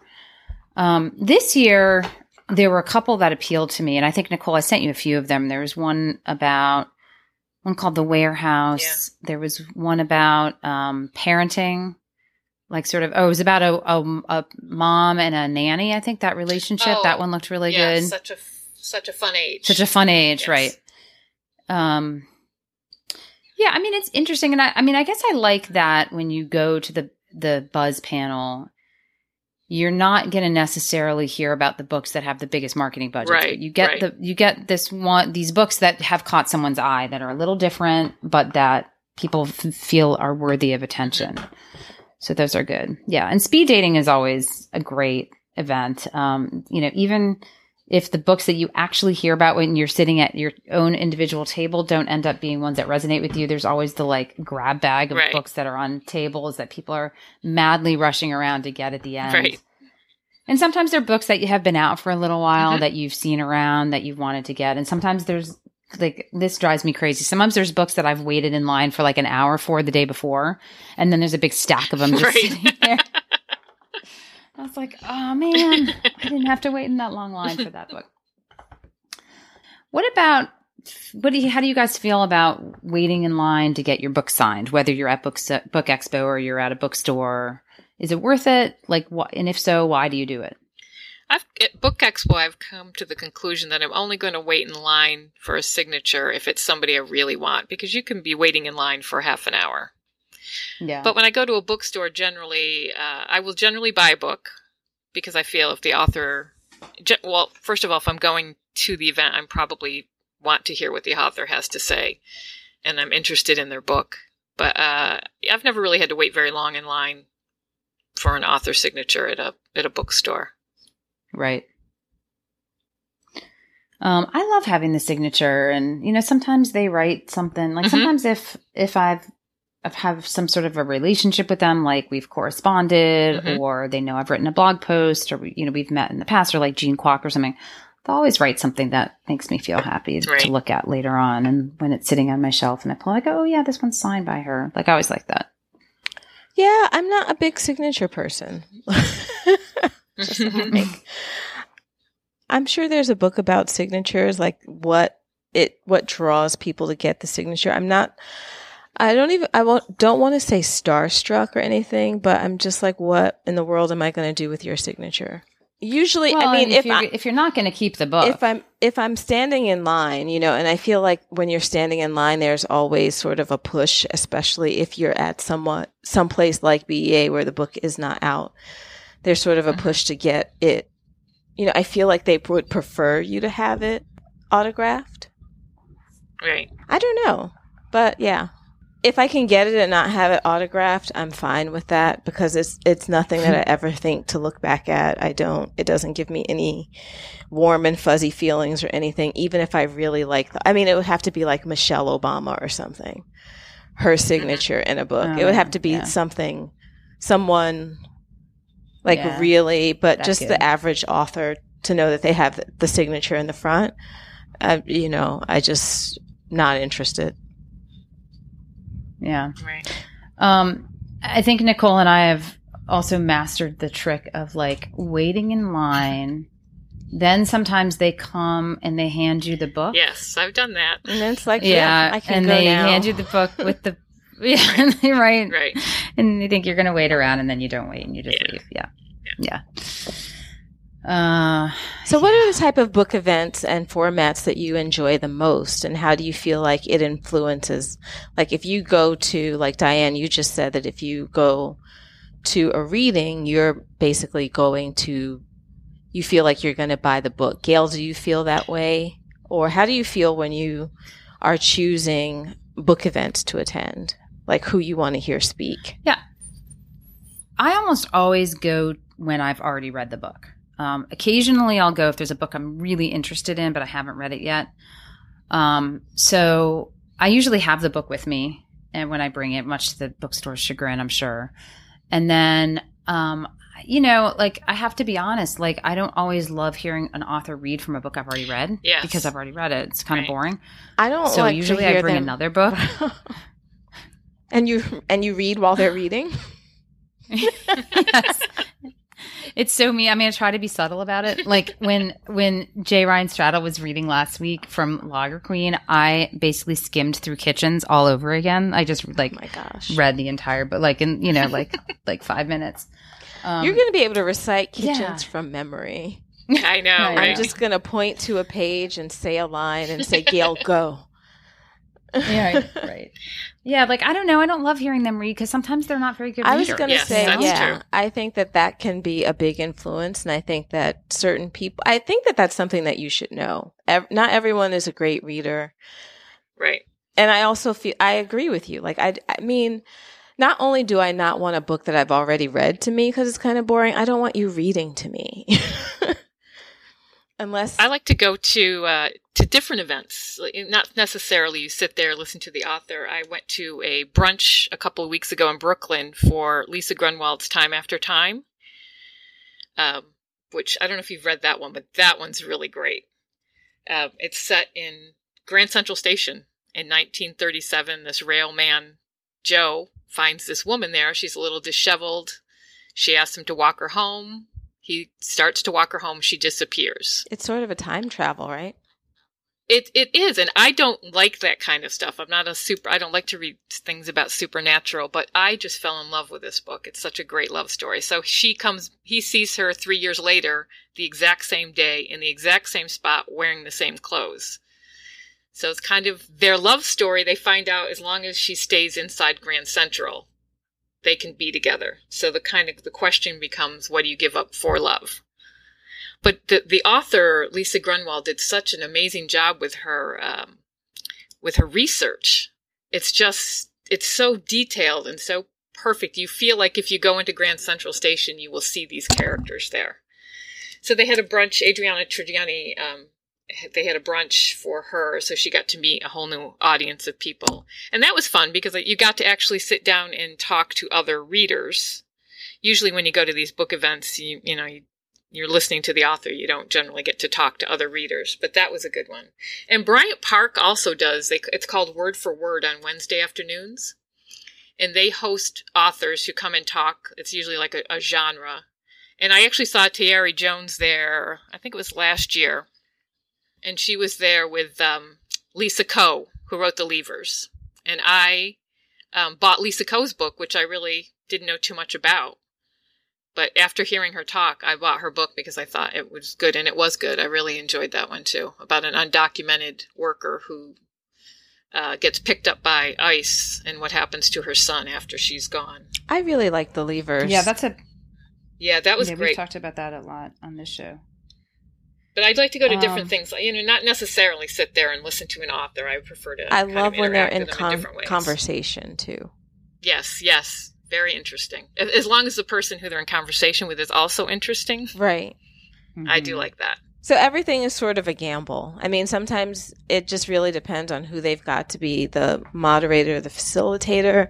Um, this year, there were a couple that appealed to me, and I think Nicole, I sent you a few of them. There was one about one called The Warehouse. There was one about um, parenting, like sort of. Oh, it was about a, a a mom and a nanny. I think that relationship. Oh, that one looked really yeah, good. such a such a fun age. Such a fun age, Yes. right? Um, yeah, I mean it's interesting, and I, I mean I guess I like that when you go to the the buzz panel, you're not going to necessarily hear about the books that have the biggest marketing budget. Right, you get right. the you get this one these books that have caught someone's eye that are a little different, but that people f- feel are worthy of attention. So those are good. Yeah, and speed dating is always a great event. Um, you know, even if the books that you actually hear about when you're sitting at your own individual table don't end up being ones that resonate with you, there's always the like grab bag of Right. books that are on tables that people are madly rushing around to get at the end. Right. And sometimes they're books that you have been out for a little while Mhm. that you've seen around that you've wanted to get. And sometimes there's like this drives me crazy. Sometimes there's books that I've waited in line for like an hour for the day before, and then there's a big stack of them just Right. sitting there. I was like, oh man, I didn't have to wait in that long line for that book. What about what do you, how do you guys feel about waiting in line to get your book signed, whether you're at book book expo or you're at a bookstore? Is it worth it? Like what? And if so, why do you do it? I've, at Book Expo, I've come to the conclusion that I'm only going to wait in line for a signature if it's somebody I really want, because you can be waiting in line for half an hour. Yeah. But when I go to a bookstore, generally, uh, I will generally buy a book because I feel if the author, well, first of all, if I'm going to the event, I'm probably want to hear what the author has to say, and I'm interested in their book. But uh, I've never really had to wait very long in line for an author signature at a at a bookstore. Right. Um, I love having the signature, and you know, sometimes they write something. Like Mhm. sometimes if if I've have some sort of a relationship with them, like we've corresponded, Mhm. or they know I've written a blog post, or you know we've met in the past, or like Jean Kwok or something. They'll always write something that makes me feel happy Right. to look at later on, and when it's sitting on my shelf, and I pull, I go, oh yeah, this one's signed by her. Like I always like that. Yeah, I'm not a big signature person. Just like, I'm sure there's a book about signatures, like what it what draws people to get the signature. I'm not. I don't even. I won't, don't want to say starstruck or anything, but I'm just like, what in the world am I going to do with your signature? Usually, Well, I mean, and if you're, I, if you're not going to keep the book, if I'm if I'm standing in line, you know, and I feel like when you're standing in line, there's always sort of a push, especially if you're at somewhat some place like BEA where the book is not out. There's sort of a uh-huh. push to get it. You know, I feel like they would prefer you to have it autographed. Right. I don't know, but yeah, if I can get it and not have it autographed, I'm fine with that because it's it's nothing that I ever think to look back at. I don't. It doesn't give me any warm and fuzzy feelings or anything. Even if I really like, the, I mean, it would have to be like Michelle Obama or something, her signature in a book. it would have to be yeah. something, someone like Yeah. really, but just good. the average author to know that they have the, the signature in the front. Uh, you know, I just not interested. Yeah. Right. Um, I think Nicole and I have also mastered the trick of like waiting in line. Then sometimes they come and they hand you the book. Yes, I've done that. And then it's like, yeah, Yeah, I can and go they now. hand you the book with the yeah, and they write, Right. and you think you're going to wait around, and then you don't wait, and you just Yeah. leave. Yeah, yeah. Uh, so, what are the type of book events and formats that you enjoy the most, and how do you feel like it influences? Like, if you go to, like Diane, you just said that if you go to a reading, you're basically going to, you feel like you're going to buy the book. Gayle, do you feel that way, or how do you feel when you are choosing book events to attend? Like, who you want to hear speak? Yeah, I almost always go when I've already read the book. Um, occasionally, I'll go if there's a book I'm really interested in, but I haven't read it yet. Um, so I usually have the book with me, and when I bring it, much to the bookstore's chagrin, I'm sure. And then, um, you know, like I have to be honest, like I don't always love hearing an author read from a book I've already read Yes. because I've already read it. It's kind Right. of boring. I don't. so like to usually I bring them- another book. and you and you read while they're reading. yes. It's so me. I mean, I try to be subtle about it. Like when when J. Ryan Stradal was reading last week from Lager Queen, I basically skimmed through Kitchens all over again. I just like Oh my gosh. read the entire, but like in you know like like five minutes. Um, You're going to be able to recite yeah. kitchens from memory. I know, Right. right? I'm just going to point to a page and say a line and say, Gayle, go. Yeah, right, right. Yeah, like I don't know. I don't love hearing them read because sometimes they're not very good. I was going to Yes, say, yeah, true. I think that that can be a big influence. And I think that certain people, I think that that's something that you should know. Ev- not everyone is a great reader. right. and I also feel I agree with you. Like I, I mean, not only do I not want a book that I've already read to me because it's kind of boring. I don't want you reading to me, unless I like to go to uh, to different events. Not necessarily you sit there listen to the author. I went to a brunch a couple of weeks ago in Brooklyn for Lisa Grunwald's Time After Time, um, which I don't know if you've read that one, but that one's really great. Uh, it's set in Grand Central Station in 1937. This railman Joe finds this woman there. She's a little disheveled. She asks him to walk her home. He starts to walk her home. She disappears. it's sort of a time travel, right? It it is, and I don't like that kind of stuff. I'm not a super. I don't like to read things about supernatural, but I just fell in love with this book. It's such a great love story. So she comes, he sees her three years later, the exact same day, in the exact same spot, wearing the same clothes. So it's kind of their love story. They find out as long as she stays inside Grand Central, they can be together. So the kind of the question becomes, what do you give up for love? But the the author Lisa Grunwald did such an amazing job with her um, with her research. It's just it's so detailed and so perfect. You feel like if you go into Grand Central Station, you will see these characters there. So they had a brunch. Adriana Trigiani, um, they had a brunch for her, so she got to meet a whole new audience of people, and that was fun because you got to actually sit down and talk to other readers. Usually, when you go to these book events, you you know you you're listening to the author. You don't generally get to talk to other readers, but that was a good one. And Bryant Park also does. They, it's called Word for Word on Wednesday afternoons, and they host authors who come and talk. It's usually like a, a genre. And I actually saw Tayari Jones there. I think it was last year, and she was there with um, Lisa Ko, who wrote The Leavers. And I um, bought Lisa Ko's book, which I really didn't know too much about but after hearing her talk, I bought her book because I thought it was good, and it was good. I really enjoyed that one too, about an undocumented worker who uh, gets picked up by ICE and what happens to her son after she's gone. I really like the Leavers. Yeah, that's a. Yeah, that was yeah, great. We talked about that a lot on this show. But I'd like to go to different Um, things, you know, not necessarily sit there and listen to an author. I prefer to. I love when they're in with them con- different ways. conversation too. Yes, yes, very interesting. As as long as the person who they're in conversation with is also interesting, Right. I do Mhm. like that. So everything is sort of a gamble. I mean, sometimes it just really depends on who they've got to be the moderator, the facilitator.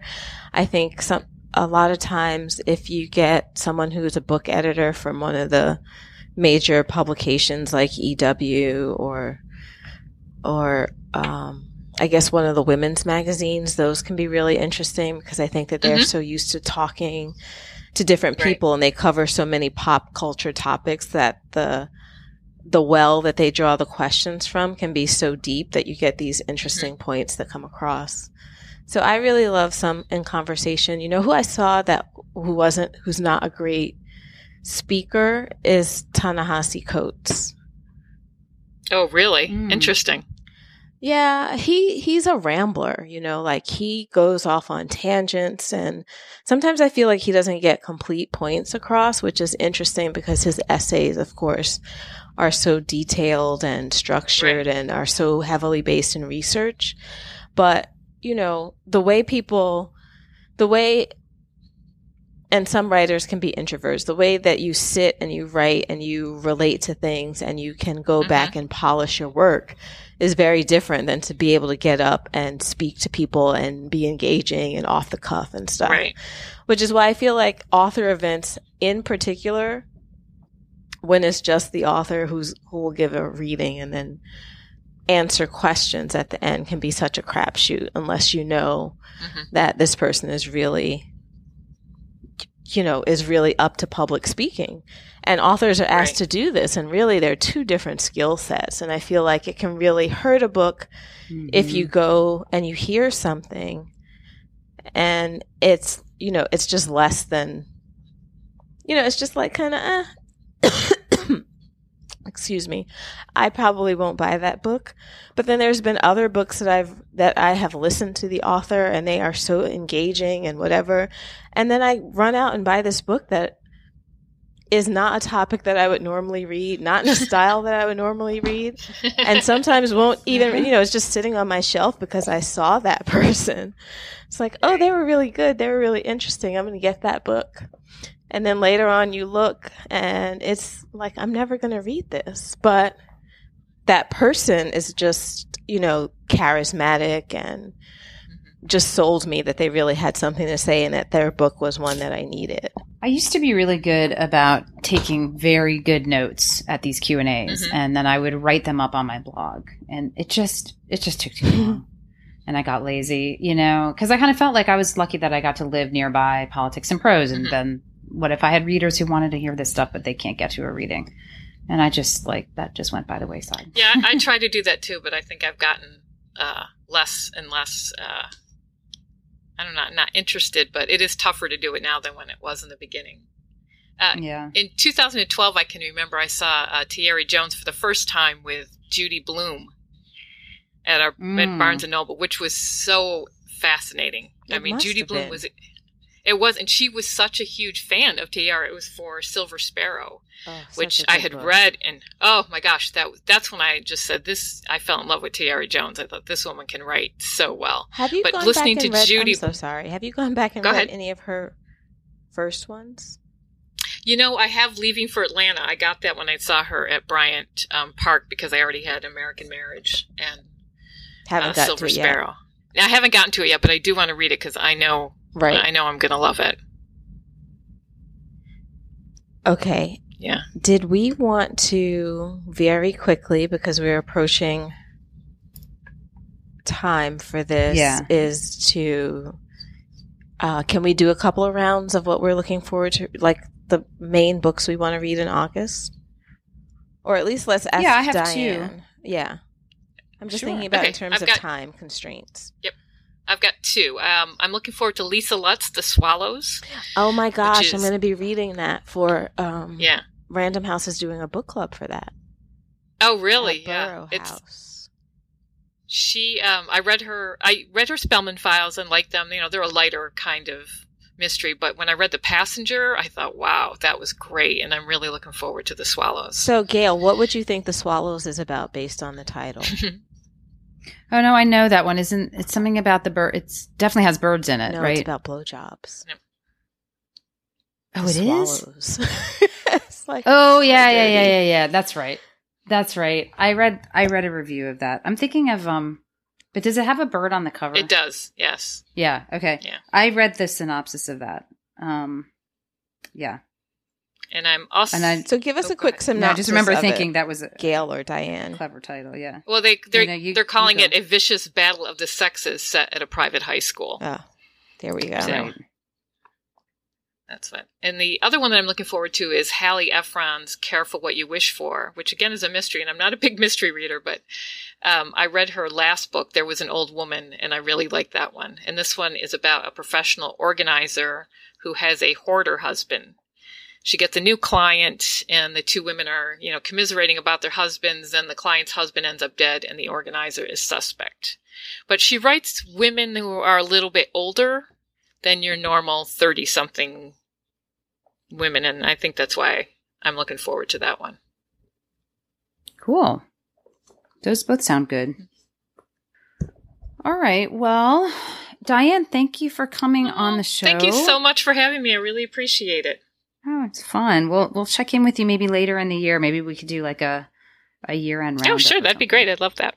I think some a lot of times if you get someone who's a book editor from one of the major publications like EW or or um I guess one of the women's magazines, those can be really interesting because I think that they're Mhm. so used to talking to different Right. people and they cover so many pop culture topics that the the well that they draw the questions from can be so deep that you get these interesting points that come across. So I really love some in conversation. You know who I saw that who wasn't who's not a great speaker is Ta-Nehisi Coates. Oh, really? Mm. Interesting. Yeah, he he's a rambler, you know, like he goes off on tangents and sometimes I feel like he doesn't get complete points across, which is interesting because his essays, of course, are so detailed and structured and are so heavily based in research. But, you know, the way people the way and some writers can be introverts. The way that you sit and you write and you relate to things and you can go Mhm. back and polish your work is very different than to be able to get up and speak to people and be engaging and off the cuff and stuff. Right. Which is why I feel like author events in particular, when it's just the author who's who will give a reading and then answer questions at the end can be such a crapshoot unless you know Mhm. that this person is really you know is really up to public speaking and authors are asked Right. to do this and really they're two different skill sets and i feel like it can really hurt a book if you go and you hear something and it's you know it's just less than you know it's just like kind of eh. Excuse me i probably won't buy that book. But then there's been other books that i've that i have listened to the author and they are so engaging and whatever. And then i run out and buy this book that is not a topic that i would normally read not in a style that i would normally read and sometimes won't even you know it's just sitting on my shelf because i saw that person. It's like oh they were really good. They were really interesting. I'm going to get that book and then later on you look and it's like i'm never going to read this but that person is just you know charismatic and just sold me that they really had something to say and that their book was one that i needed I used to be really good about taking very good notes at these Q and A's, Mhm. and then I would write them up on my blog, and it just it just took too long, and I got lazy, you know, because I kind of felt like I was lucky that I got to live nearby politics and prose, and Mhm. then what if I had readers who wanted to hear this stuff but they can't get to a reading, And I just like that just went by the wayside. Yeah, I, I try to do that too, but I think I've gotten uh, less and less. Uh, I don't know, not interested, but it is tougher to do it now than when it was in the beginning. Uh, yeah. In 2012, I can remember I saw uh, Tayari Jones for the first time with Judy Blume at our Mm. at Barnes and Noble, which was so fascinating. I mean, Judy Blume been. was. It was, and she was such a huge fan of Tayari. It was for Silver Sparrow, Oh, which I had book. read, and oh my gosh, that that's when I just said this. I fell in love with Tayari Jones. I thought this woman can write so well. Have you but gone listening back and to read, Judy- I'm so sorry. Have you gone back and Go read ahead. any of her first ones? You know, I have Leaving for Atlanta. I got that when I saw her at Bryant um, Park because I already had American Marriage and Haven't uh, Silver it yet. Sparrow. I haven't gotten to it yet, but I do want to read it because I know Right. I know I'm going to love it. Okay. Yeah. Did we want to very quickly because we're approaching time for this Yeah. is to uh, can we do a couple of rounds of what we're looking forward to like the main books we want to read in August? Or at least let's ask Yeah, I have Diane. Yeah. I'm just Sure. thinking about Okay, in terms I've of got- time constraints. I've got two. Um, I'm looking forward to Lisa Lutz, The Swallows. Oh my gosh, I'm going to be reading that for um Yeah. Random House is doing a book club for that. Oh, really? Yeah. Burrow It's House. she. Um, I read her. I read her Spellman files and liked them. You know, they're a lighter kind of mystery. But when I read The Passenger, I thought, wow, that was great, and I'm really looking forward to The Swallows. So, Gayle, what would you think The Swallows is about based on the title? Oh no, I know that one isn't. It's something about the bird. It's definitely has birds in it, no, right? it's about blowjobs. oh, The it is. swallows. it's like Oh so yeah, yeah, yeah, yeah, yeah. That's right. That's right. I read. I read a review of that. I'm thinking of um. But does it have a bird on the cover? it does. Yes. Yeah. Okay. Yeah. I read the synopsis of that. Um. Yeah. And I'm also. And I- So, give us Oh, a quick ahead. synopsis. No, I just remember thinking it. that was a Gayle or Diane. clever title. Yeah. well, they they're You know, you- they're calling it a vicious battle of the sexes set at a private high school. Oh, there we go. So- Right. That's fun. And the other one that I'm looking forward to is Hallie Ephron's Careful What You Wish For, which again is a mystery. And I'm not a big mystery reader, but um, I read her last book, There Was an Old Woman, and I really liked that one. And this one is about a professional organizer who has a hoarder husband. She gets a new client, and the two women are, you know, commiserating about their husbands, and the client's husband ends up dead, and the organizer is suspect. But she writes women who are a little bit older than your normal 30 something women and i think that's why i'm looking forward to that one Cool. Those both sound good. All right. Well, Diane, thank you for coming mm-hmm. on the show. thank you so much for having me i really appreciate it Oh, it's fun. We'll we'll check in with you maybe later in the year. Maybe we could do like a a year end round. oh sure that'd be great i'd love that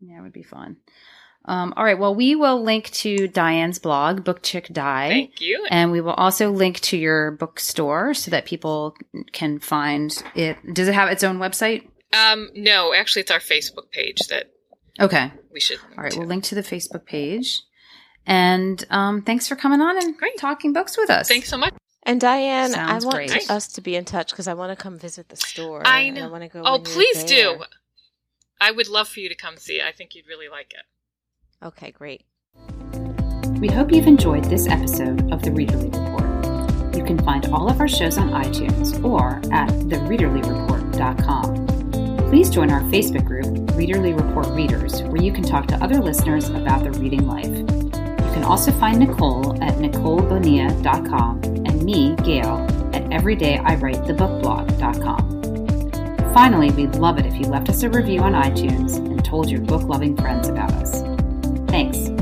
Yeah, it would be fun. Um, all right. Well, we will link to Diane's blog, Book Chick Di. thank you And we will also link to your bookstore so that people can find it. Does it have its own website? um no actually it's our facebook page that Okay. we should link All right. to. We'll link to the Facebook page. And um, thanks for coming on and Great. talking books with us. thanks so much And Diane, Sounds I want great. us to be in touch because I want to come visit the store. I know. I want to go. oh please do i would love for you to come see it i think you'd really like it Okay, great. We hope you've enjoyed this episode of the Readerly Report. You can find all of our shows on iTunes or at thereaderlyreport.com. Please join our Facebook group, Readerly Report Readers, where you can talk to other listeners about their reading life. You can also find Nicole at NicoleBonilla.com and me, Gayle, at EverydayIWriteTheBookBlog.com. Finally, we'd love it if you left us a review on iTunes and told your book loving friends about us. Thanks.